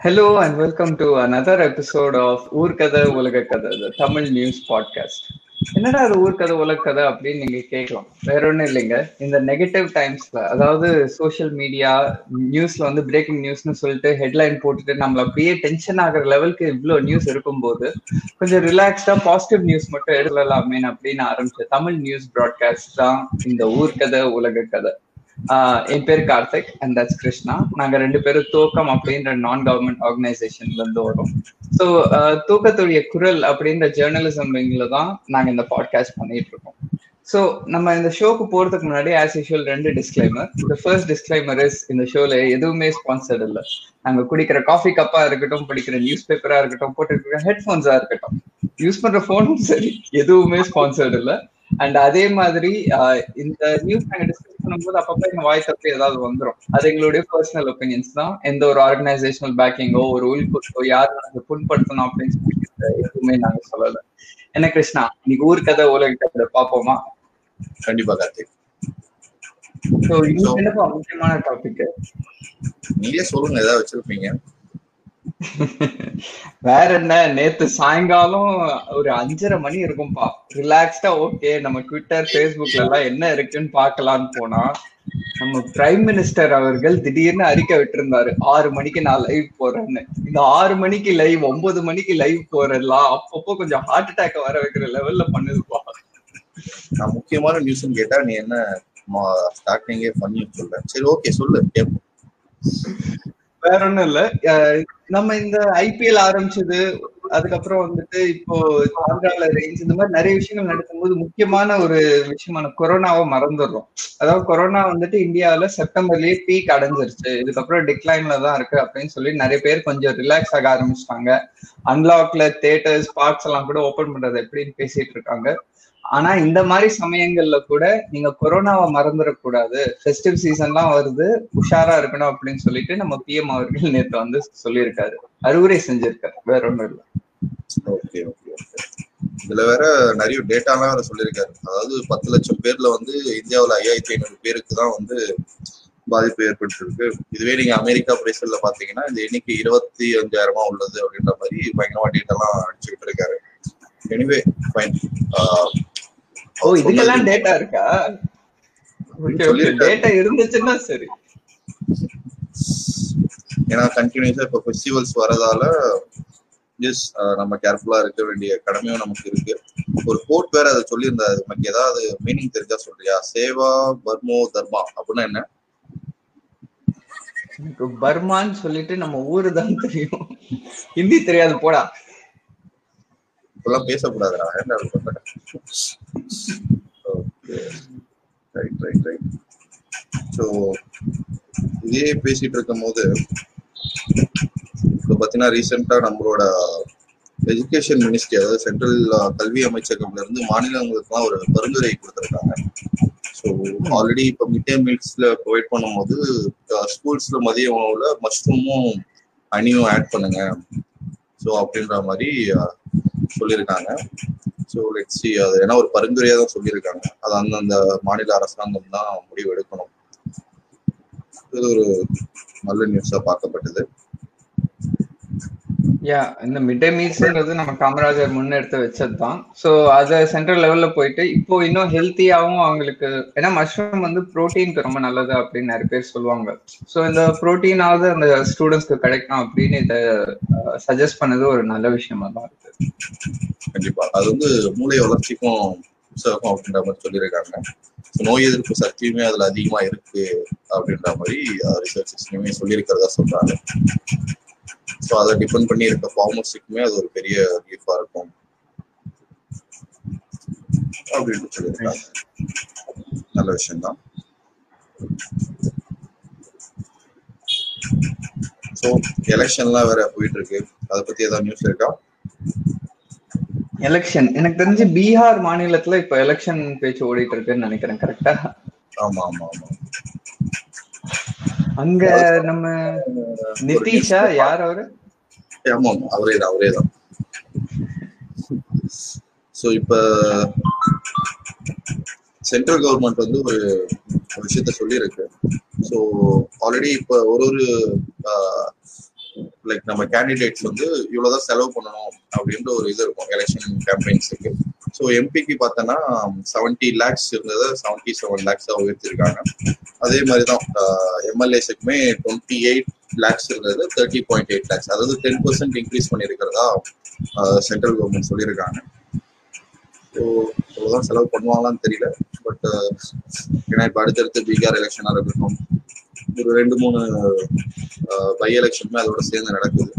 Hello and welcome to another episode of ஊர்கதை உலக கதை the Tamil news podcast என்னடா அது ஊர்கதை உலக கதை அப்படின்னு நீங்க கேட்கலாம். வேற ஒன்றும் இல்லைங்க. இந்த நெகட்டிவ் டைம்ஸ்ல அதாவது சோஷியல் மீடியா நியூஸ்ல வந்து பிரேக்கிங் நியூஸ்னு சொல்லிட்டு ஹெட்லைன் போட்டுட்டு நம்மள அப்படியே டென்ஷன் ஆகுற லெவலுக்கு இவ்வளோ நியூஸ் இருக்கும்போது கொஞ்சம் ரிலாக்ஸ்டா பாசிட்டிவ் நியூஸ் மட்டும் எடுக்கலாமே அப்படின்னு ஆரம்பிச்ச தமிழ் நியூஸ் ப்ராட்காஸ்ட் தான் இந்த ஊர்கதை உலக கதை என் பேர் கார்த்திக் அண்ட் தட்ஸ் கிருஷ்ணா நாங்க ரெண்டு பேரும் தூக்கம் அப்படின்ற நான் கவர்மெண்ட் ஆர்கனைசேஷன்ல இருந்து வரும். ஸோ தூக்கத்துடைய குரல் அப்படின்ற ஜேர்னலிசம் விங்ல தான் நாங்க இந்த பாட்காஸ்ட் பண்ணிட்டு இருக்கோம். ஸோ நம்ம இந்த ஷோக்கு போறதுக்கு முன்னாடி ஆஸ் யூஷுவல் ரெண்டு டிஸ்கிளைமர் இந்த ஃபர்ஸ்ட் டிஸ்கிளைமர் இஸ் இந்த ஷோல எதுவுமே ஸ்பான்சர்ட் இல்லை. நாங்க குடிக்கிற காஃபி கப்பா இருக்கட்டும் படிக்கிற நியூஸ் பேப்பரா இருக்கட்டும் போட்டுருக்கிற ஹெட்ஃபோன்ஸா இருக்கட்டும் யூஸ் பண்ற போனும் சரி எதுவுமே ஸ்பான்சர்ட் இல்லை. அண்ட் அதே மாதிரி இந்த நியூஸ் நாங்க டிஸ்கஸ் பண்ணும்போது அப்பப்போ எங்க வாய் தப்பு ஏதாவது வந்துடும் அது எங்களுடைய பர்சனல் ஒப்பீனியன்ஸ் தான். எந்த ஒரு ஆர்கனைசேஷனல் பேக்கிங்கோ ஒரு உள்குத்தோ யாரும் நாங்க புண்படுத்தணும் அப்படின்னு சொல்லி எதுவுமே நாங்க சொல்லல. என்ன கிருஷ்ணா இன்னைக்கு ஊர் கதை உலக கதை பார்ப்போமா? கண்டிப்பா கார்த்திக். முக்கியமான டாபிக் நீங்களே சொல்லுங்க ஏதாவது வச்சிருப்பீங்க. வேற என்ன நேத்து சாயங்காலம் ஒரு அஞ்சரை மணி இருக்கும்பா. ரிலாக்ஸ்டா ஓகே நம்ம ட்விட்டர் ஃபேஸ்புக்ல எல்லாம் என்ன இருக்குன்னு பாக்கலாம்னு போனா நம்ம பிரைம் மினிஸ்டர் அவர்கள் திடீர்னு அறிக்கை விட்டிருந்தாரு. ஆறு மணிக்கு நான் லைவ் போறேன்னு. இந்த ஆறு மணிக்கு லைவ் ஒன்பது மணிக்கு லைவ் போறலாம் அப்பப்போ கொஞ்சம் ஹார்ட் அட்டாக் வர வைக்கிற லெவல்ல பண்ணுதுப்பா. நான் முக்கியமான நியூஸ்னு கேட்டா நீ என்ன ஸ்டார்டிங்கே பண்ணி சொல்ல சரி ஓகே சொல்லு கேட்போம் வேற ஒண்ணும் இல்ல. நம்ம இந்த ஐபிஎல் ஆரம்பிச்சது அதுக்கப்புறம் வந்துட்டு இப்போ ஆந்திரால ரேஞ்ச் இந்த மாதிரி நிறைய விஷயங்கள் நடக்கும்போது முக்கியமான ஒரு விஷயமான கொரோனாவை மறந்துடுறோம். அதாவது கொரோனா வந்துட்டு இந்தியாவில செப்டம்பர்லயே பீக் அடைஞ்சிருச்சு. இதுக்கப்புறம் டிக்ளைன்ல தான் இருக்கு அப்படின்னு சொல்லி நிறைய பேர் கொஞ்சம் ரிலாக்ஸ் ஆக ஆரம்பிச்சிட்டாங்க. அன்லாக்ல தேட்டர்ஸ் பார்க்ஸ் எல்லாம் கூட ஓபன் பண்றது எப்படின்னு பேசிட்டு இருக்காங்க. ஆனா இந்த மாதிரி சமயங்கள்ல கூட நீங்க கொரோனாவை மறந்துடக்கூடாது. ஃபெஸ்டிவ் சீசன்லாம் வருது உஷாரா இருக்கணும் அப்படின்னு சொல்லிட்டு நம்ம பிஎம் அவர்கள் நேற்று வந்து சொல்லியிருக்காரு. அறிவுரை செஞ்சிருக்காரு வேற ஒண்ணும் இல்லை. ஓகே ஓகே ஓகே இதுல வேற நிறைய டேட்டாலாம் வேற சொல்லியிருக்காரு. அதாவது பத்து லட்சம் பேர்ல வந்து இந்தியாவில் ஐயாயிரத்தி ஐநூறு பேருக்கு தான் வந்து பாதிப்பு ஏற்பட்டிருக்கு. இதுவே நீங்க அமெரிக்கா பிரேசில்ல பாத்தீங்கன்னா இந்த எண்ணிக்கை இருபத்தி அஞ்சாயிரமா உள்ளது அப்படின்ற மாதிரி பயங்கரமா டேட்டாலாம் அடிச்சுக்கிட்டு இருக்காரு. எனிவே ஃபைன் ஓ இதுக்கெல்லாம் டேட்டா இருக்கா? டேட்டா இருந்துச்சுன்னா சரி. ஏன்னா கண்டினியூஸா இப்போ ஃபெஸ்டிவல்ஸ் வரதால எஸ் நம்ம கேர்ஃபுல்லா இருக்க வேண்டிய கடமையும் நமக்கு இருக்கு. ஒரு கோட் வேற அதை சொல்லியிருந்தாரு. நமக்கு ஏதாவது மீனிங் தெரிஞ்சா சொல்றியா? சேவா பர்மோ தர்மா அப்படின்னா என்ன? பர்மான்னு சொல்லிட்டு நம்ம ஊரு தான் தெரியும். ஹிந்தி தெரியாது போடா. இப்பெல்லாம் பேசக்கூடாதுடா என்ன okay right right right so இதே பேசிட்டு இருக்கும் போது இப்போ பார்த்தீங்கன்னா ரீசெண்டாக நம்மளோட எஜுகேஷன் மினிஸ்ட்ரி அதாவது சென்ட்ரல் கல்வி அமைச்சகம்ல இருந்து மாநிலங்களுக்குலாம் ஒரு பரிந்துரை கொடுத்துருக்காங்க. ஸோ ஆல்ரெடி இப்போ மிட் டே மீல்ஸ்ல ப்ரொவைட் பண்ணும்போது ஸ்கூல்ஸ்ல மதிய உணவுல மஷ்ரூமும் அணியும் ஆட் பண்ணுங்க. ஸோ அப்படின்ற மாதிரி சொல்லியிருக்காங்க. ஸோ லெட் சி அது ஏன்னா ஒரு பரிந்துரையாக தான் சொல்லியிருக்காங்க. அது அந்தந்த மாநில அரசாங்கம் தான் முடிவு எடுக்கணும். இது ஒரு நல்ல நியூஸா பார்க்கப்பட்டது. யா இந்த மிட் டே மீல்ஸ்ன்றது நம்ம காமராஜர் முன்னெடுத்து வச்சது தான் ஸோ அதை சென்ட்ரல் லெவல்ல போயிட்டு இப்போ இன்னும் ஹெல்த்தியாகவும் அவங்களுக்கு ஏன்னா மஷ்ரூம் வந்து ப்ரோட்டீனுக்கு ரொம்ப நல்லது அப்படின்னு நிறைய பேர் சொல்லுவாங்க. ஸோ இந்த ப்ரோட்டீனாவது அந்த ஸ்டூடெண்ட்ஸ்க்கு கிடைக்கும் அப்படின்னு இதை சஜஸ்ட் பண்ணது ஒரு நல்ல விஷயமா தான் இருக்கு. கண்டிப்பா. அது வந்து மூளை வளர்ச்சிக்கும் உற்சாகம் அப்படின்ற மாதிரி சொல்லியிருக்காங்க. நோய் எதிர்ப்பு சக்தியுமே அதுல அதிகமா இருக்கு அப்படின்ற மாதிரி ரிசர்ச்சஸ்லயுமே சொல்லியிருக்கிறதா சொல்றாங்க. ஸோ அதை டிபெண்ட் பண்ணி இருக்க ஃபார்மர்ஸுக்குமே அது ஒரு பெரிய ரிலீஃபா இருக்கும். அப்படின்னு சொல்லியிருக்காங்க. நல்ல விஷயம்தான். ஸோ எலெக்ஷன்லாம் வேற போயிட்டு இருக்கு அதை பத்தி ஏதாவது நியூஸ் இருக்கா? எலெக்ஷன். எனக்கு தெரிஞ்சு பீகார் மாநிலத்துல இப்ப எலெக்ஷன் பேச்சு ஓடிட்டு இருக்குன்னு நினைக்கிறேன் கரெக்டா ஆமா ஆமா ஆமா. அங்க நம்ம நிதிஷா யார் அவரு? ஆமா அவரே தான் அவரே தான். ஸோ இப்ப சென்ட்ரல் கவர்மெண்ட் வந்து ஒரு விஷயத்த சொல்லியிருக்கு. ஸோ ஆல்ரெடி இப்போ ஒரு ஒரு லைக் நம்ம கேண்டிடேட்ஸ் வந்து இவ்வளவுதான் செலவு பண்ணணும் அப்படின்ற ஒரு இது இருக்கும் எலெக்ஷன் கேம்பெயின்ஸுக்கு ஸோ எம்பிக்கு பார்த்தோன்னா செவன்டி லேக்ஸ் இருந்ததை செவன்டி செவன் லேக்ஸாக உயர்த்திருக்காங்க. அதே மாதிரி தான் எம்எல்ஏஸுக்குமே டுவெண்ட்டி எயிட் லேக்ஸ் இருந்தது தேர்ட்டி பாயிண்ட் எயிட் லேக்ஸ் அதாவது டென் பர்சன்ட் இன்க்ரீஸ் பண்ணியிருக்கிறதா சென்ட்ரல் கவர்மெண்ட் சொல்லியிருக்காங்க. ஸோ இவ்வளோதான் செலவு பண்ணுவாங்களான்னு தெரியல. பட் ஏன்னா இப்போ அடுத்தடுத்து பீகார் எலெக்ஷனாக இருக்கட்டும் ஒரு ரெண்டு மூணு பை எலெக்ஷனுமே அதோட சேர்ந்து நடக்குது.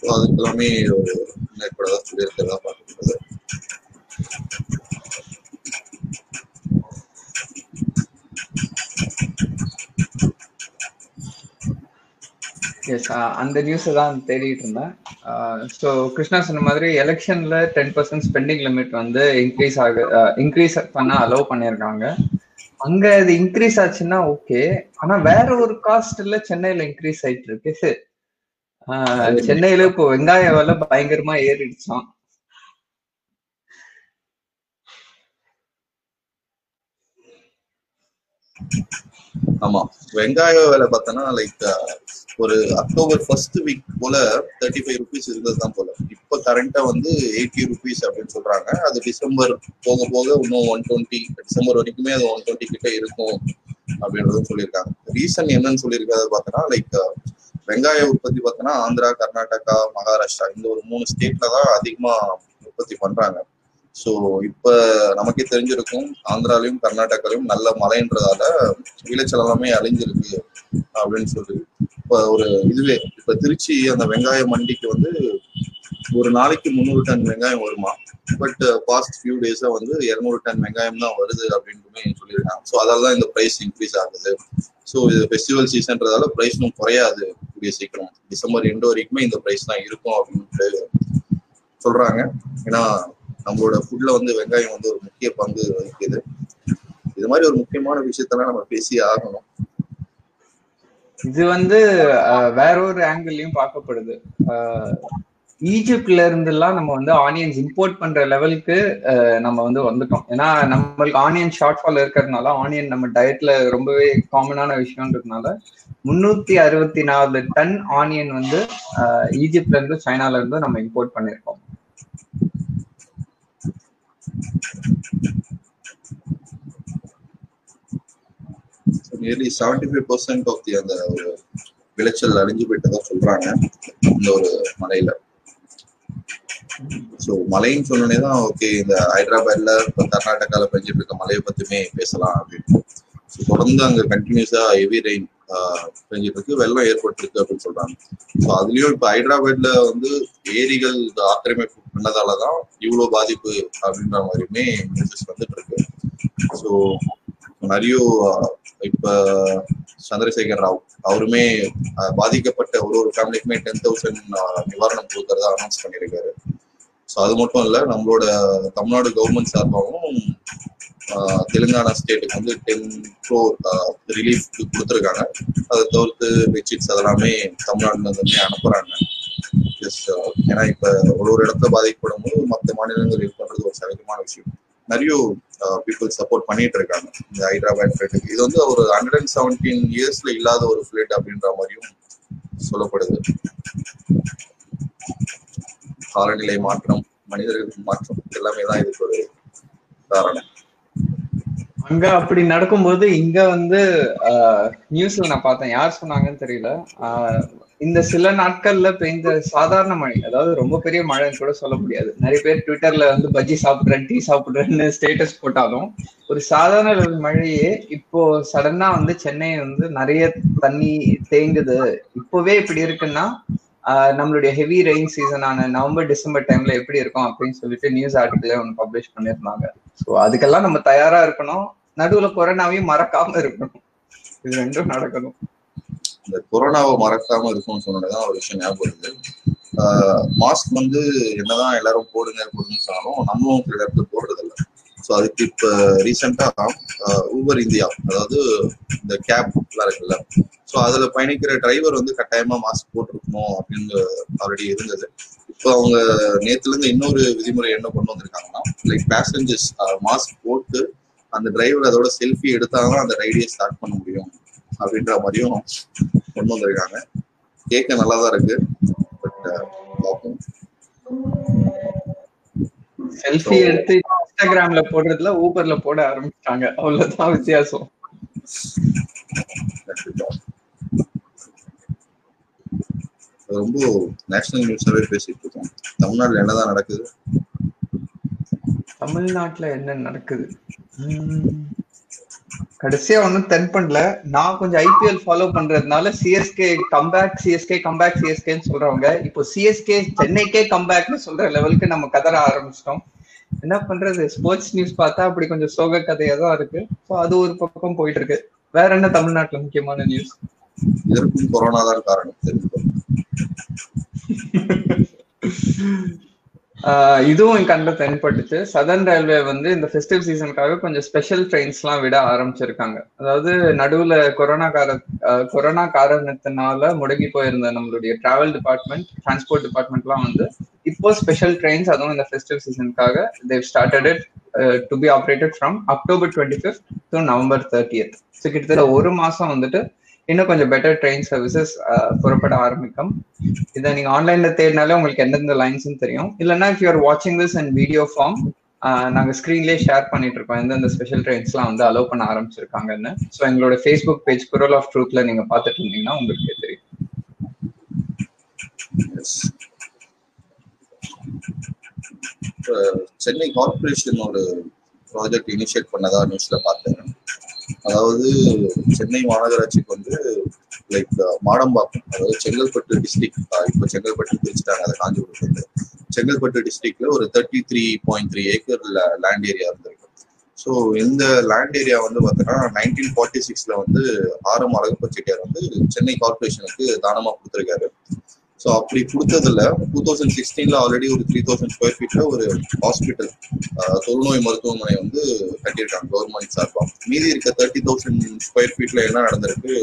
ஸோ அதுக்கெல்லாமே ஒரு ஏற்படதான் சொல்லியிருக்கிறதா பார்க்கப்படுது எஸ் uh, அந்த நியூஸ் தான் தேடிட்டு இருந்தேன். Uh, ஸோ கிருஷ்ணா சொன்ன மாதிரி எலெக்ஷன்ல டென் பர்சன்ட் ஸ்பெண்டிங் லிமிட் வந்து இன்க்ரீஸ் ஆக இன்க்ரீஸ் பண்ண அலோவ் பண்ணியிருக்காங்க. அங்க அது இன்க்ரீஸ் ஆச்சுன்னா ஓகே ஆனா வேற ஒரு காஸ்ட்ல சென்னையில இன்க்ரீஸ் ஆயிட்டு இருக்கு uh, சென்னையில இப்போ வெங்காய விலை பயங்கரமா ஏறிடுச்சான் ஆமா வெங்காய விலை பார்த்தோன்னா லைக் ஒரு அக்டோபர் ஃபர்ஸ்ட் வீக் போல தேர்ட்டி ஃபைவ் ருபீஸ் இருந்தது தான் போல. இப்போ கரண்டா வந்து எயிட்டி ருபீஸ் அப்படின்னு சொல்றாங்க. அது டிசம்பர் போக போக இன்னும் ஒன் டுவெண்ட்டி டிசம்பர் வரைக்குமே அது ஒன் டுவெண்ட்டி கிட்ட இருக்கும் அப்படின்றதும் சொல்லியிருக்காங்க. ரீசன் என்னன்னு சொல்லியிருக்காத பார்த்தோன்னா லைக் வெங்காய உற்பத்தி பார்த்தோன்னா ஆந்திரா கர்நாடகா மகாராஷ்டிரா இந்த ஒரு மூணு ஸ்டேட்ல தான் அதிகமா உற்பத்தி பண்றாங்க. ஸோ இப்ப நமக்கே தெரிஞ்சிருக்கும் ஆந்திராலையும் கர்நாடகாலையும் நல்ல மழைன்றதால விளைச்சல் எல்லாமே அழிஞ்சிருக்கு அப்படின்னு சொல்லி. இப்ப ஒரு இதுவே இப்ப திருச்சி அந்த வெங்காய மண்டிக்கு வந்து ஒரு நாளைக்கு முந்நூறு டன் வெங்காயம் வருமா? பட் பாஸ்ட் ஃபியூ டேஸா வந்து இருநூறு டன் வெங்காயம் தான் வருது அப்படின்னு சொல்லியிருக்காங்க. ஸோ அதால தான் இந்த ப்ரைஸ் இன்க்ரீஸ் ஆகுது. ஸோ இது ஃபெஸ்டிவல் சீசன்றதால ஒன்றும் குறையாது கூடிய சீக்கிரம். டிசம்பர் எண்டு வரைக்குமே இந்த ப்ரைஸ் தான் இருக்கும் அப்படின்ட்டு சொல்றாங்க. ஏன்னா நம்மளோட ஃபுட்ல வந்து வெங்காயம் வந்து ஒரு முக்கிய பங்கு வகிக்குது. இது மாதிரி ஒரு முக்கியமான விஷயத்தெல்லாம் நம்ம பேசி ஆகணும். இது வந்து வேற ஒரு ஆங்கிள்லயும் பார்க்கப்படுது. ஈஜிப்ட்ல இருந்து எல்லாம் நம்ம வந்து ஆனியன்ஸ் இம்போர்ட் பண்ற லெவலுக்கு நம்ம வந்து வந்துட்டோம். ஏன்னா நம்மளுக்கு ஆனியன் ஷார்ட் ஃபால் இருக்கிறதுனால ஆனியன் நம்ம டயட்ல ரொம்பவே காமனான விஷயம்ன்றதுனால முன்னூத்தி அறுபத்தி நாலு டன் ஆனியன் வந்து ஈஜிப்ட்ல இருந்து சைனால இருந்து நம்ம இம்போர்ட் பண்ணிருக்கோம் nearly seventy five percent of the அந்த ஒரு விளைச்சல் அழிஞ்சு போயிட்டதா சொல்றாங்க இந்த ஒரு மலையில. ஸோ மலைன்னு சொன்னோடனே தான் ஓகே இந்த ஹைதராபாத்ல இப்போ கர்நாடகால பெஞ்சிட்டு இருக்க மலையை பத்தியுமே பேசலாம் அப்படின்னு. ஸோ தொடர்ந்து அங்க கண்டினியூஸா ஹெவி ரெயின் பெஞ்சிட்டு இருக்கு வெள்ளம் ஏற்பட்டிருக்கு அப்படின்னு சொல்றாங்க. ஸோ அதுலயும் இப்போ ஹைதராபாத்ல வந்து ஏரிகள் ஆக்கிரமிப்பு பண்ணதாலதான் தான் இவ்வளோ பாதிப்பு அப்படின்ற மாதிரியுமே நியூஸஸ் வந்துட்டு இருக்கு ஸோ நிறைய இப்ப சந்திரசேகர் ராவ் அவருமே பாதிக்கப்பட்ட ஒரு ஒரு ஃபேமிலிக்குமே டென் தௌசண்ட் நிவாரணம் கொடுக்கறதா அனௌன்ஸ் பண்ணியிருக்காரு. ஸோ அது மட்டும் இல்லை நம்மளோட தமிழ்நாடு கவர்மெண்ட் சார்பாகவும் தெலுங்கானா ஸ்டேட்டுக்கு வந்து டென் க்ரோர் ரிலீஃப் கொடுத்துருக்காங்க. அதை தவிர்த்து பெட்ஷீட்ஸ் அதெல்லாமே தமிழ்நாடுல இருந்தே அனுப்புறாங்க. ஏன்னா இப்ப ஒரு ஒரு இடத்துல பாதிக்கப்படும் போது மற்ற மாநிலங்கள் ஹெல்ப் பண்றது ஒரு சகஜமான விஷயம். நிறைய பீப்புள் சப்போர்ட் பண்ணிட்டு இருக்காங்க. இந்த ஹைதராபாத் ஃபிளேட்டுக்கு இது வந்து ஒரு ஹண்ட்ரட் அண்ட் செவன்டீன் இயர்ஸ்ல இல்லாத ஒரு ஃபிளைட் அப்படின்ற மாதிரியும் சொல்லப்படுது. காலநிலை மாற்றம் மனிதர்கள் மாற்றம் எல்லாமே தான் இதுக்கு ஒரு காரணம். அங்க அப்படி நடக்கும்போது இங்க வந்து நியூஸ்ல நான் பார்த்தேன். யார் சொன்னாங்கன்னு தெரியல. இந்த சில நாட்கள்ல பெய்ந்த சாதாரண மழை அதாவது ரொம்ப பெரிய மழைன்னு கூட சொல்ல முடியாது. நிறைய பேர் ட்விட்டர்ல வந்து பஜ்ஜி சாப்பிடுறேன் டீ சாப்பிடுறேன்னு ஸ்டேட்டஸ் போட்டாலும் ஒரு சாதாரண மழையே இப்போ சடனா வந்து சென்னை வந்து நிறைய தண்ணி தேங்குது. இப்பவே இப்படி இருக்குன்னா நம்மளுடைய ஹெவி ரெயின் சீசனான நவம்பர் டிசம்பர் டைம்ல எப்படி இருக்கும் அப்படின்னு சொல்லிட்டு நியூஸ் ஆர்டிக்கலே ஒன்று பப்ளிஷ் பண்ணியிருந்தாங்க. ஸோ அதுக்கெல்லாம் நம்ம தயாரா இருக்கணும். நடுவுல கொரோனாவையும் மறக்காம இருக்கணும். இது ரெண்டும் நடக்கணும். இந்த கொரோனாவை மறக்காம இருக்கும்னு சொன்னதான் ஒரு விஷயம் ஞாபகம் இருக்கு மாஸ்க் வந்து என்னதான் எல்லாரும் போடுங்க போடுங்கன்னு சொன்னாலும் நம்மளும் சில இடத்துல போடுறது இல்லை ஸோ அதுக்கு இப்போ ரீசெண்டாக ஊபர் இந்தியா அதாவது இந்த கேப் இருக்குல்ல. ஸோ அதில் பயணிக்கிற டிரைவர் வந்து கட்டாயமாக மாஸ்க் போட்டிருக்கணும் அப்படின்னு ஆல்ரெடி இருந்தது. இப்போ அவங்க நேற்றுலேருந்து இன்னொரு விதிமுறை என்ன கொண்டு வந்திருக்காங்கன்னா லைக் பேசஞ்சர்ஸ் மாஸ்க் போட்டு அந்த டிரைவர் அதோட செல்ஃபி எடுத்தாதான் அந்த ரைடியை ஸ்டார்ட் பண்ண முடியும் அப்படின்ற மாதிரியும் கொண்டு வந்திருக்காங்க. கேட்க நல்லா தான் இருக்கு பட் பார்ப்போம். செல்ஃபி எடுத்து இன்ஸ்டாகிராம்ல போடுறதுல ஊபர்ல போட ஆரம்பிச்சிட்டாங்க. அவ்வளவுதான் வித்தியாசம். ரொம்ப நேஷனல் நியூஸாவே பேசிட்டு இருக்கோம். தமிழ்நாட்டுல என்னதான் நடக்குது? தமிழ்நாட்டுல என்ன நடக்குது? கடைசியா ஒண்ணும் தென் பண்ணல. நான் கொஞ்சம் ஐபிஎல் ஃபாலோ பண்றதுனால சிஎஸ்கே கம்பேக் சிஎஸ்கே கம்பேக் சிஎஸ்கேன்னு சொல்றவங்க இப்போ சிஎஸ்கே சென்னைக்கே கம்பேக்னு சொல்ற லெவலுக்கு நம்ம கதற ஆரம்பிச்சிட்டோம். என்ன பண்றது? ஸ்போர்ட்ஸ் நியூஸ் பார்த்தா அப்படி கொஞ்சம் சோக கதையா தான் இருக்கு. ஸோ அது ஒரு பக்கம் போயிட்டு இருக்கு வேற என்ன தமிழ்நாட்டுல முக்கியமான நியூஸ் இதற்கும் கொரோனா தான் காரணம். தெரிஞ்சுக்கோ. இதுவும் என் கண்ணில் தென்பட்டுச்சு. சதர்ன் ரயில்வே வந்து இந்த ஃபெஸ்டிவ் சீசனுக்காக கொஞ்சம் ஸ்பெஷல் ட்ரெயின்ஸ்லாம் விட ஆரம்பிச்சிருக்காங்க. அதாவது நடுவுல கொரோனா கார ஆஹ் கொரோனா காரணத்தினால முடங்கி போயிருந்த நம்மளுடைய டிராவல் டிபார்ட்மெண்ட் டிரான்ஸ்போர்ட் டிபார்ட்மெண்ட்லாம் வந்து இப்போ ஸ்பெஷல் ட்ரெயின்ஸ் அதுவும் இந்த festive சீசனுக்காக they started it to be operated from October twenty fifth to November thirtieth so கிட்டத்தட்ட ஒரு மாசம் வந்துட்டு இன்னும் கொஞ்சம் பெட்டர் ட்ரெயின் சர்வீசஸ் புறப்பட ஆரம்பிக்கும். இதை நீங்க ஆன்லைன்ல தேடினாலே உங்களுக்கு எந்தெந்த லைன்ஸ்னு தெரியும். இல்லைன்னா இஃப் யூஆர் வாட்சிங் திஸ் அண்ட் வீடியோ ஃபார்ம் நாங்கள் ஸ்க்ரீன்லேயே ஷேர் பண்ணிட்டு இருக்கோம். எந்தெந்த ஸ்பெஷல் ட்ரெயின்ஸ்லாம் வந்து அலோவ் பண்ண ஆரம்பிச்சிருக்காங்கன்னு. ஸோ எங்களோட ஃபேஸ்புக் பேஜ் குரல் ஆஃப் ட்ரூத்ல நீங்க பார்த்துட்டு இருந்தீங்கன்னா உங்களுக்கே தெரியும். சென்னை கார்பரேஷனோட ப்ராஜெக்ட் இனிஷியேட் பண்ணதா நியூஸ்ல பார்த்தேன். அதாவது சென்னை மாநகராட்சிக்கு வந்து லைக் மாடம்பாக்கம் அதாவது செங்கல்பட்டு டிஸ்ட்ரிக்ட் இப்போ செங்கல்பட்டு பிரிச்சுட்டாங்க அதை காஞ்சிபுரத்துல இருந்து. செங்கல்பட்டு டிஸ்ட்ரிக்ட்ல ஒரு thirty three point three acre land area இருந்திருக்கு. ஸோ இந்த லேண்ட் ஏரியா வந்து பார்த்தோன்னா நைன்டீன் ஃபார்ட்டி சிக்ஸ்ல வந்து ஆரம் அழகப்ப செட்டியார் வந்து சென்னை கார்பரேஷனுக்கு தானமா கொடுத்துருக்காரு. ஸோ அப்படி கொடுத்ததுல டூ தௌசண்ட் சிக்ஸ்டீன்ல ஆல்ரெடி ஒரு த்ரீ தௌசண்ட் ஸ்கொயர் ஃபீட்ல ஒரு ஹாஸ்பிட்டல் தொழுநோய் மருத்துவமனை வந்து கட்டியிருக்காங்க கவர்மெண்ட் சார்பாக மீதி இருக்க தேர்ட்டி தௌசண்ட் ஸ்கொயர் ஃபீட்ல என்ன நடந்திருக்கு?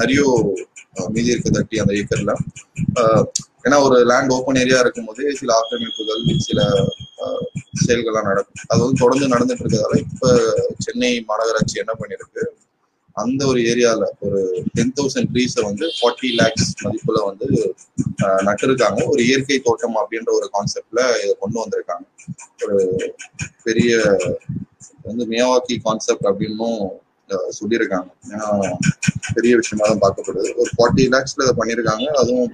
நிறைய மீதி இருக்க தேர்ட்டி அந்த ஏக்கர்ல. ஏன்னா ஒரு லேண்ட் ஓப்பன் ஏரியா இருக்கும் போதே சில ஆக்கிரமிப்புகள் சில செயல்கள்லாம் நடக்கும். அது வந்து தொடர்ந்து நடந்துட்டு இருக்கிறதால இப்ப சென்னை மாநகராட்சி என்ன பண்ணிருக்கு அந்த ஒரு ஏரியால ஒரு டென் தௌசண்ட் ட்ரீஸை வந்து ஃபார்ட்டி லேக்ஸ் மதிப்புல வந்து நட்டிருக்காங்க. ஒரு இயற்கை தோட்டம் அப்படின்ற ஒரு கான்செப்ட்ல இதை கொண்டு வந்திருக்காங்க. ஒரு பெரிய வந்து மியாவாக்கி கான்செப்ட் அப்படின்னும் சொல்லியிருக்காங்க. ஏன்னா பெரிய விஷயமா தான் பார்க்கப்படுது. ஒரு ஃபார்ட்டி லேக்ஸ்ல இதை பண்ணியிருக்காங்க. அதுவும்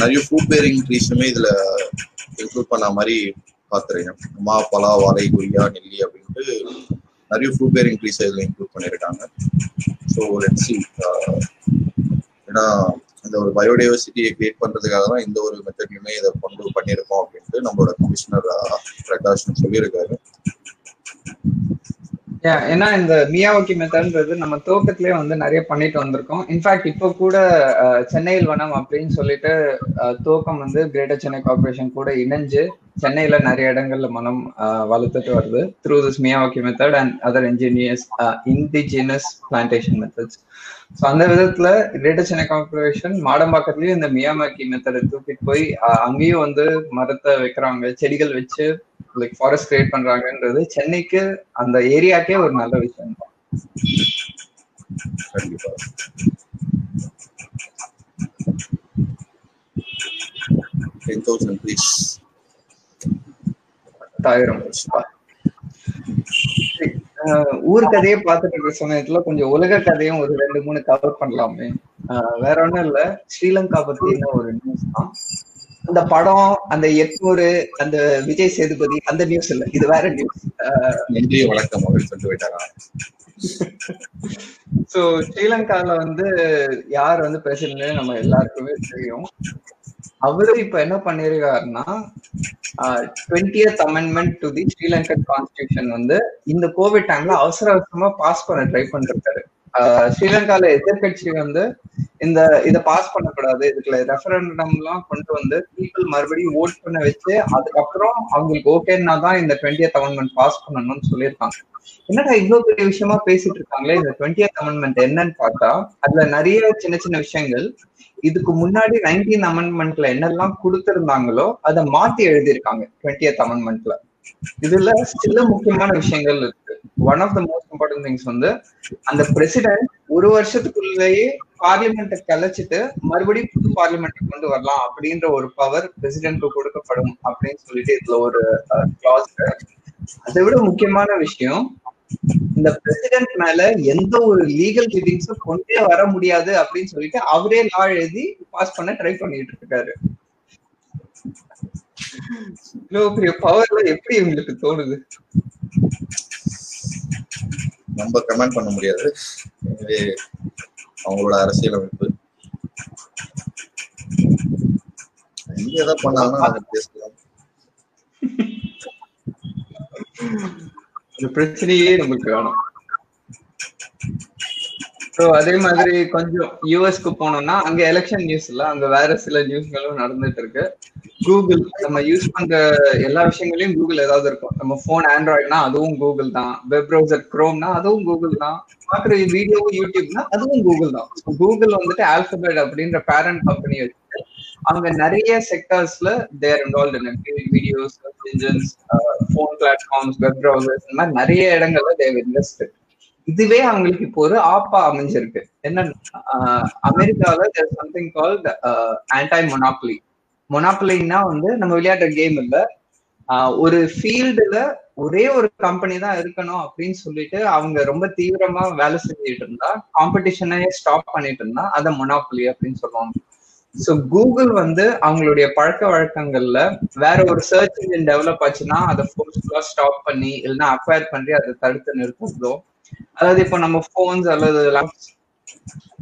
நிறைய ஃப்ரூட் பேரிங் ட்ரீஸுமே இதுல இன்க்ளூட் பண்ண மாதிரி பார்த்துருக்கேன். மா பலா வாழை கொய்யா நெல்லி அப்படின்ட்டு நிறைய ஃப்ரூட் பேர் இன்க்ரீஸ் இதில் இன்க்ளூட் பண்ணியிருக்காங்க ஸோ லெட் சி ஏன்னா இந்த ஒரு பயோடைவர்சிட்டியை கிரியேட் பண்றதுக்காக தான் இந்த ஒரு மெத்தட்லையுமே இதை கொண்டு பண்ணியிருக்கோம் அப்படின்ட்டு நம்மளோட கமிஷனர் பிரகாஷ் சொல்லியிருக்காரு. ஏன்னா இந்த மியாவோக்கி மெத்தட்ன்றது நம்ம துவக்கத்திலே வந்து நிறைய பண்ணிட்டு வந்திருக்கோம். இன்ஃபேக்ட் இப்போ கூட சென்னையில் வனம் அப்படின்னு சொல்லிட்டு தோக்கம் துவக்கம் வந்து கிரேட்டர் சென்னை கார்பரேஷன் கூட இணைஞ்சு சென்னையில நிறைய இடங்கள்ல மனம் வளர்த்துட்டு வருது through this Miyawaki method and other engineers indigenous plantation methods so அந்த விதத்துல கிரேட்டர் சென்னை கார்பரேஷன் மாடம்பாக்கத்துலயும் இந்த மியாமாக்கி மெத்தடை தூக்கிட்டு போய் அங்கேயும் வந்து மரத்தை வைக்கிறாங்க செடிகள் வச்சு லைக் ஃபாரஸ்ட் கிரியேட் பண்றாங்கன்றது சென்னைக்கு அந்த ஏரியாக்கே ஒரு நல்ல விஷயம் தான். கண்டிப்பா. டென் தௌசண்ட் ப்ளீஸ் பத்தாயிரம் அஹ் ஊர் கதையை பார்த்துட்டு இருக்கிற சமயத்துல கொஞ்சம் உலக கதையும் ஒரு ரெண்டு மூணு கவர் பண்ணலாமே. வேற ஒண்ணும் இல்ல. ஸ்ரீலங்கா பத்தின ஒரு நியூஸ் தான். அந்த படம் அந்த எட்நூறு அந்த விஜய் சேதுபதி அந்த நியூஸ் இல்ல. இது வேற நியூஸ் நன்றி வணக்கம். அப்படின்னு சொல்லிட்டு போயிட்டாங்க சோ ஸ்ரீலங்கால வந்து யார் வந்து பிரசிடண்ட் நம்ம எல்லாருக்குமே தெரியும். அவரு இப்ப என்ன பண்ணிருக்காருன்னா twentieth amendment to the Sri Lankan constitution வந்து இந்த கோவிட் டைம்ல அவசர அவசரமா பாஸ் பண்ண ட்ரை பண்ணிருக்காரு. ஸ்ரீலங்கால எதிர்கட்சி வந்து இந்த இதை பாஸ் பண்ணக்கூடாது. இதுக்குள்ள ரெஃபரண்டம் எல்லாம் கொண்டு வந்து பீப்புள் மறுபடியும் ஓட் பண்ண வச்சு அதுக்கப்புறம் அவங்களுக்கு ஓகேன்னா தான் இந்த டுவெண்டியத் அமெண்ட்மெண்ட் பாஸ் பண்ணணும்னு சொல்லியிருக்காங்க. என்னடா இவ்வளவு பெரிய விஷயமா பேசிட்டு இருக்காங்களே? இந்த டுவெண்டியத் அமெண்ட்மெண்ட் என்னன்னு பார்த்தா அதுல நிறைய சின்ன சின்ன விஷயங்கள். இதுக்கு முன்னாடி நைன்டீன் அமெண்ட்மெண்ட்ல என்னெல்லாம் கொடுத்திருந்தாங்களோ அதை மாத்தி எழுதியிருக்காங்க டுவெண்டியத் அமெண்ட்மெண்ட்ல இதுல சில முக்கியமான விஷயங்கள் இருக்கு. One of the most important things வந்து அந்த பிரசிடென்ட் ஒரு வருஷத்துக்குள்ளேயே பார்லிமெண்ட்டை கலைச்சிட்டு மறுபடியும் புது பார்லிமெண்ட்டை கொண்டு வரலாம் அப்படின்ற ஒரு பவர் பிரசிடென்ட்க்கு கொடுக்கப்படும் அப்படின்னு சொல்லிட்டு இதுல ஒரு கிளாஸ் அதை விட முக்கியமான விஷயம் இந்த பிரசிடென்ட் மேல எந்த ஒரு லீகல் கிட்டிங்ஸும் கொண்டே வர முடியாது அப்படின்னு சொல்லிட்டு அவரே லா எழுதி பாஸ் பண்ண ட்ரை பண்ணிட்டு இருக்காரு. இவ்வளவு பெரிய பவர்ல எப்படி உங்களுக்கு தோணுது? நம்ம கமெண்ட் பண்ண முடியாது. எனவே அவங்களோட அரசியலமைப்பு இங்க ஏதாவது பண்ணாங்கன்னா அதை பேசலாம். இந்த பிரச்சனையே நமக்கு வேணும். ஸோ அதே மாதிரி கொஞ்சம் யூஎஸ்க்கு போனோம்னா அங்க எலெக்ஷன் நியூஸ் இல்ல அங்க வேற சில நியூஸ்களும் நடந்துட்டு இருக்கு. கூகுள் நம்ம யூஸ் பண்ற எல்லா விஷயங்களையும் கூகுள் ஏதாவது இருக்கும். நம்ம போன் ஆண்ட்ராய்ட்னா அதுவும் கூகுள் தான். வெப் ப்ரௌசர் குரோம்னா அதுவும் கூகுள் தான். பாக்குற வீடியோ யூடியூப்னா அதுவும் கூகுள் தான். கூகுள் வந்துட்டு ஆல்பபெட் அப்படின்ற பேரண்ட் கம்பெனி வச்சுட்டு அவங்க நிறைய செக்டர்ஸ்ல they're involved in videos engines phone platforms web browsers இந்த மாதிரி நிறைய இடங்கள்ல தேவ் இன்வெஸ்ட் இதுவே அவங்களுக்கு இப்போ ஒரு ஆப்பா அமைஞ்சிருக்கு. என்னன்னா அமெரிக்காவில் தேர் சம்திங் கால்ட் ஆன்டை மொனாப்லி மொனாப்பிளின்னா வந்து நம்ம விளையாடுற கேம் இல்ல. ஒரு ஃபீல்டுல ஒரே ஒரு கம்பெனி தான் இருக்கணும் அப்படின்னு சொல்லிட்டு அவங்க ரொம்ப தீவிரமா வேலை செஞ்சுட்டு இருந்தா காம்படிஷனே ஸ்டாப் பண்ணிட்டு இருந்தா அதை மொனாப்பிளி அப்படின்னு சொல்லுவாங்க. ஸோ கூகுள் வந்து அவங்களுடைய பழக்க வழக்கங்கள்ல வேற ஒரு சர்ச் இன்ஜின் டெவலப் ஆச்சுன்னா அதை ஃபோர்ஸ்ஃபுல்லா ஸ்டாப் பண்ணி இல்லைன்னா அக்வயர் பண்ணி அதை தடுத்து நிறுத்துறதோ அதாவது இப்போ நம்ம போன்ஸ் அல்லது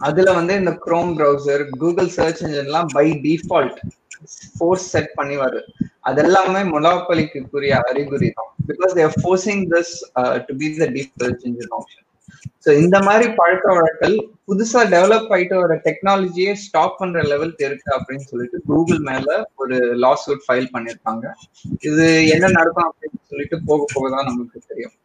அதுல வந்து இந்த குரோம் ப்ரௌசர் கூகுள் சர்ச் இன்ஜின்லாம் பை டிஃபால்ட் ஃபோர்ஸ் செட் பண்ணி வருது அதெல்லாமே மொனாப்பலிக்குரிய அறிகுறி தான். Because they're forcing this to be the deep engine option so இந்த மாதிரி பழக்க வழக்கல் புதுசா டெவலப் ஆயிட்டு வர டெக்னாலஜியே ஸ்டாப் பண்ற லெவலுக்கு இருக்கு அப்படின்னு சொல்லிட்டு கூகுள் மேல ஒரு லாஸ் அவுட் ஃபைல் பண்ணிருக்காங்க. இது என்ன நடக்கும் அப்படின்னு சொல்லிட்டு போக போக தான் நமக்கு தெரியும்.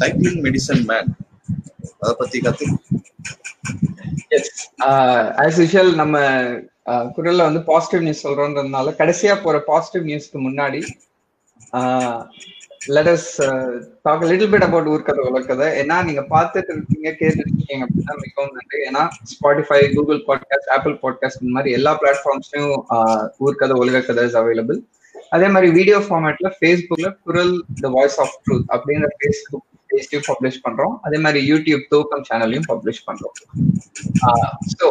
சைக்கிளிங் மெடிசன் மேன் அதை பத்தி கத்து. ஆஸ் யூஷுவல் நம்ம குரல்ல வந்து பாசிட்டிவ் நியூஸ் சொல்றோன்றதுனால கடைசியா போற பாசிட்டிவ் நியூஸ்க்கு முன்னாடி let us talk little bit about உலக உலகதை ஏன்னா நீங்க பார்த்துட்டு இருக்கீங்க கேட்டுருக்கீங்க அப்படின்னா மிகவும் நன்றி. ஏன்னா Spotify Google podcast Apple podcast இந்த மாதிரி எல்லா பிளாட்ஃபார்ம்ஸ்லயும் ஊர்கதை உலக கதை இஸ் அவைலபிள் அதே மாதிரி வீடியோ ஃபார்மேட்ல ஃபேஸ்புக்ல Kural the voice of truth அப்படிங்கிற ஃபேஸ்புக் பேஜ்லயும் பப்ளிஷ் பண்றோம். அதே மாதிரி யூடியூப் தூக்கம் சேனல்லையும் பப்ளிஷ் பண்றோம். ஸோ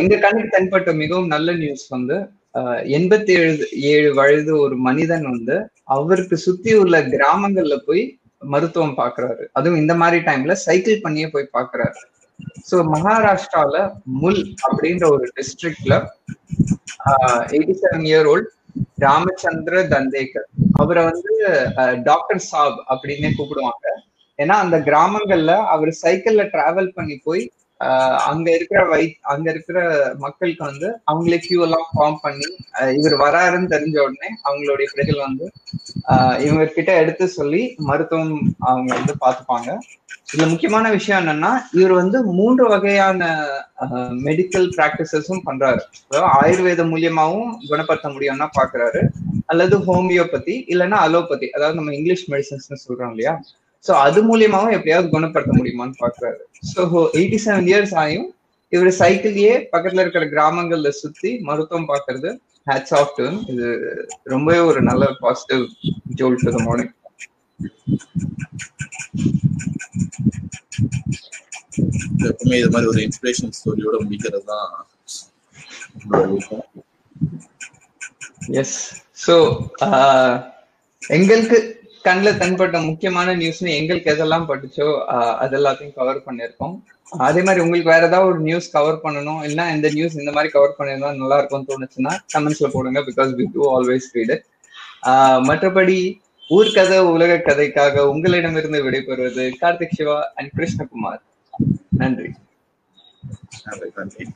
எங்க கண்ணுக்கு தென்பட்ட மிகவும் நல்ல நியூஸ் வந்து எண்பத்தி ஏழு ஏழு வயது ஒரு மனிதன் வந்து அவருக்கு சுத்தி உள்ள கிராமங்கள்ல போய் மருத்துவம் பாக்குறாரு. அதுவும் இந்த மாதிரி டைம்ல சைக்கிள் பண்ணியே போய் பாக்குறாரு. ஸோ மகாராஷ்டிரால முல் அப்படின்ற ஒரு டிஸ்ட்ரிக்ட்ல eighty seven year old Ramachandra Dandekar அவரை வந்து டாக்டர் சாப் அப்படின்னே கூப்பிடுவாங்க. ஏன்னா அந்த கிராமங்கள்ல அவர் சைக்கிள்ல டிராவல் பண்ணி போய் அங்க இருக்கிற வை அங்க இருக்கிற மக்களுக்கு வந்து அவங்களே கியூ எல்லாம் ஃபார்ம் பண்ணி இவர் வராருன்னு தெரிஞ்ச உடனே அவங்களுடைய பிள்ளைகள் வந்து இவங்க கிட்ட எடுத்து சொல்லி மருத்துவம் அவங்க வந்து பார்த்துப்பாங்க. இதுல முக்கியமான விஷயம் என்னன்னா இவர் வந்து மூன்று வகையான மெடிக்கல் பிராக்டிசஸும் பண்றாரு. ஆயுர்வேத மூலியமாவும் குணப்படுத்த முடியும்னா பாக்குறாரு. அல்லது ஹோமியோபதி இல்லைன்னா அலோபதி அதாவது நம்ம இங்கிலீஷ் மெடிசன்ஸ் சொல்றோம் இல்லையா? சோ அது மூலியமாவும் எப்படியாவது குணப்படுத்த முடியுமான்னு பாக்குறாரு. ஸோ எயிட்டி செவன் இயர்ஸ் ஆயும் இவர் சைக்கிள்லயே பக்கத்துல இருக்கிற கிராமங்கள்ல சுத்தி மருத்துவம் பாக்குறது ஹேட்ஸ் ஆஃப் டு இது ரொம்பவே ஒரு நல்ல positive jolt to the morning எப்பவுமே இது மாதிரி ஒரு இன்ஸ்பிரேஷன் ஸ்டோரியோட முடிக்கிறது தான் எஸ் ஸோ எங்களுக்கு கண்ணில் தென்பட்ட முக்கியமான நியூஸ்னு எங்களுக்கு எதெல்லாம் பட்டுச்சோ அது எல்லாத்தையும் கவர் பண்ணியிருக்கோம். அதே மாதிரி உங்களுக்கு வேற ஏதாவது ஒரு நியூஸ் கவர் பண்ணணும். இல்லைன்னா இந்த நியூஸ் இந்த மாதிரி கவர் பண்ணியிருந்தா நல்லா இருக்கும்னு தோணுச்சுன்னா கமெண்ட்ஸ்ல போடுங்க because we do always read மற்றபடி ஊர்கதை உலக கதைக்காக உங்களிடமிருந்து விடைபெறுவது கார்த்திக் சிவா அண்ட் கிருஷ்ணகுமார். நன்றி நன்றி.